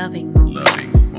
loving moments. Loving